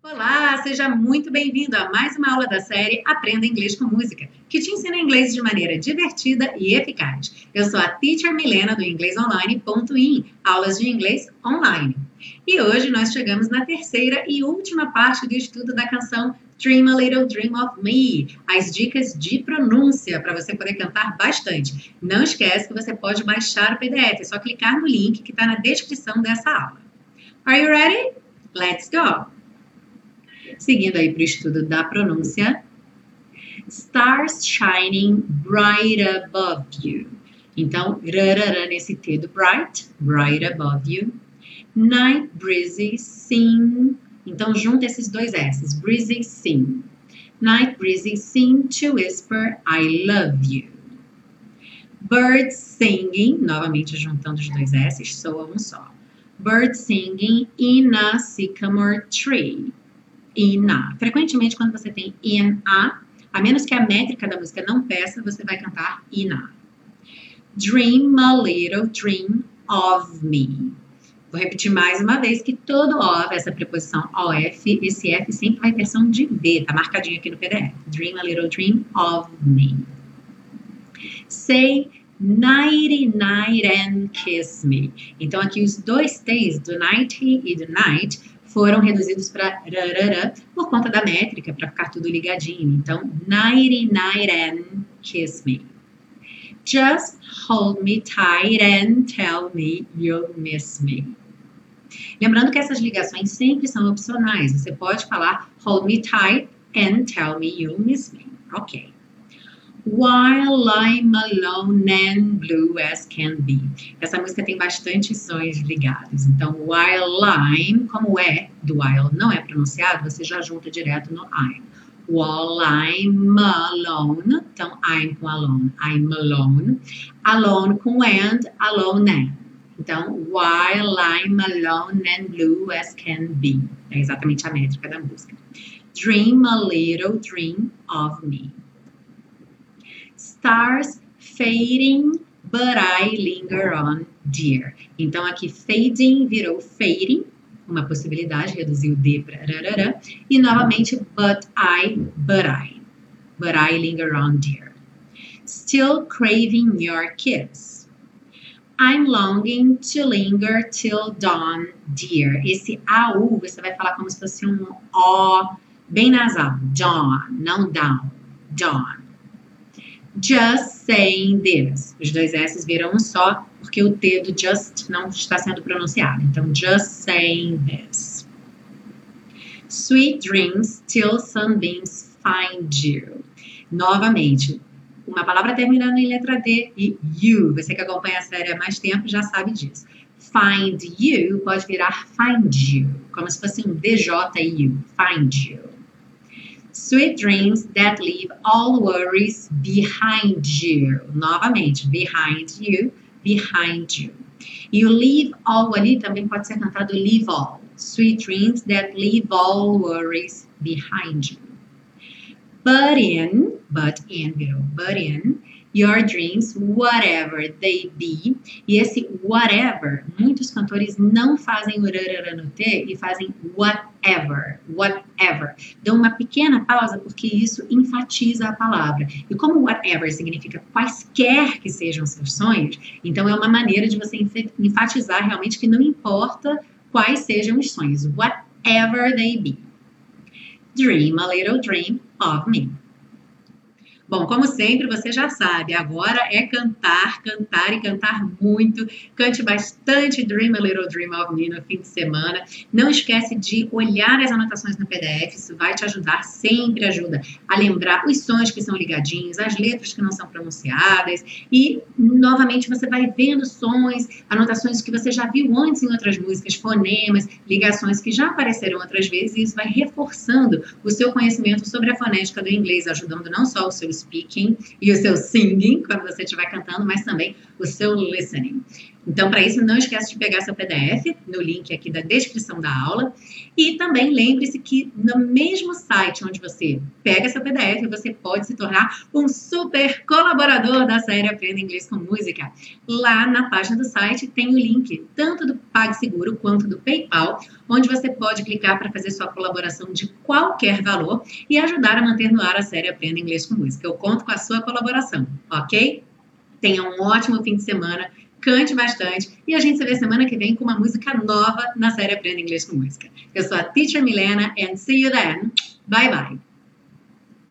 Olá, seja muito bem-vindo a mais uma aula da série Aprenda Inglês com Música, que te ensina inglês de maneira divertida e eficaz. Eu sou a Teacher Milena do inglesonline.in, aulas de inglês online. E hoje nós chegamos na terceira e última parte do estudo da canção Dream a Little Dream of Me, as dicas de pronúncia para você poder cantar bastante. Não esquece que você pode baixar o PDF, é só clicar no link que está na descrição dessa aula. Are you ready? Let's go! Seguindo aí para o estudo da pronúncia, Stars shining bright above you. Então, rarara nesse T do bright, bright above you. Night breezy sing então, junta esses dois S's. Breezy sing. Night breezy sing to whisper I love you. Birds singing, novamente juntando os dois S's, soa um só. Birds singing in a sycamore tree. In a. Frequentemente, quando você tem in a, a menos que a métrica da música não peça, você vai cantar in a. Dream a little dream of me. Vou repetir mais uma vez que todo of, essa preposição OF, esse F sempre vai ter som de V, tá marcadinho aqui no PDF. Dream a little dream of me. Say nighty night and kiss me. Então aqui os dois T's do nighty e do night foram reduzidos para rarara por conta da métrica, para ficar tudo ligadinho. Então, nighty night and kiss me. Just hold me tight and tell me you'll miss me. Lembrando que essas ligações sempre são opcionais. Você pode falar hold me tight and tell me you'll miss me. Ok. While I'm alone and blue as can be. Essa música tem bastante sons ligados. Então, while I'm, como é do while não é pronunciado, você já junta direto no I'm while I'm alone. Então, I'm com alone, I'm alone. Alone com and, alone and. Então, while I'm alone and blue as can be. É exatamente a métrica da música. Dream a little dream of me. Stars fading, but I linger on, dear. Então, aqui fading virou fading, uma possibilidade, reduzir o D para. E novamente, but I, but I. But I linger on, dear. Still craving your kiss. I'm longing to linger till dawn, dear. Esse AU você vai falar como se fosse um O bem nasal. Dawn, não down. Dawn. Just saying this. Os dois S viram um só, porque o T do just não está sendo pronunciado. Então, just saying this. Sweet dreams till sunbeams find you. Novamente, uma palavra terminando em letra D e you. Você que acompanha a série há mais tempo já sabe disso. Find you pode virar find you, como se fosse um DJ e you. Find you. Sweet dreams that leave all worries behind you. Novamente, behind you, behind you. O leave all ali também pode ser cantado leave all. Sweet dreams that leave all worries behind you. But in, but in virou, but in your dreams, whatever they be. E esse whatever, muitos cantores não fazem no T e fazem whatever, whatever. Dão uma pequena pausa porque isso enfatiza a palavra. E como whatever significa quaisquer que sejam seus sonhos, então é uma maneira de você enfatizar realmente que não importa quais sejam os sonhos, whatever they be. Dream a little dream of me. Bom, como sempre, você já sabe, agora é cantar, cantar e cantar muito. Cante bastante Dream a Little Dream of Me no fim de semana. Não esquece de olhar as anotações no PDF, isso vai te ajudar, sempre ajuda a lembrar os sons que são ligadinhos, as letras que não são pronunciadas e, novamente, você vai vendo sons, anotações que você já viu antes em outras músicas, fonemas, ligações que já apareceram outras vezes e isso vai reforçando o seu conhecimento sobre a fonética do inglês, ajudando não só o seu speaking e o seu singing, quando você estiver cantando, mas também o seu listening. Então, para isso, não esquece de pegar seu PDF no link aqui da descrição da aula. E também lembre-se que no mesmo site onde você pega seu PDF, você pode se tornar um super colaborador da série Aprenda Inglês com Música. Lá na página do site tem o link tanto do PagSeguro quanto do PayPal, onde você pode clicar para fazer sua colaboração de qualquer valor e ajudar a manter no ar a série Aprenda Inglês com Música. Eu conto com a sua colaboração, ok? Tenha um ótimo fim de semana cante bastante e a gente se vê semana que vem com uma música nova na série Aprenda Inglês com Música. Eu sou a Teacher Milena and see you then. Bye bye.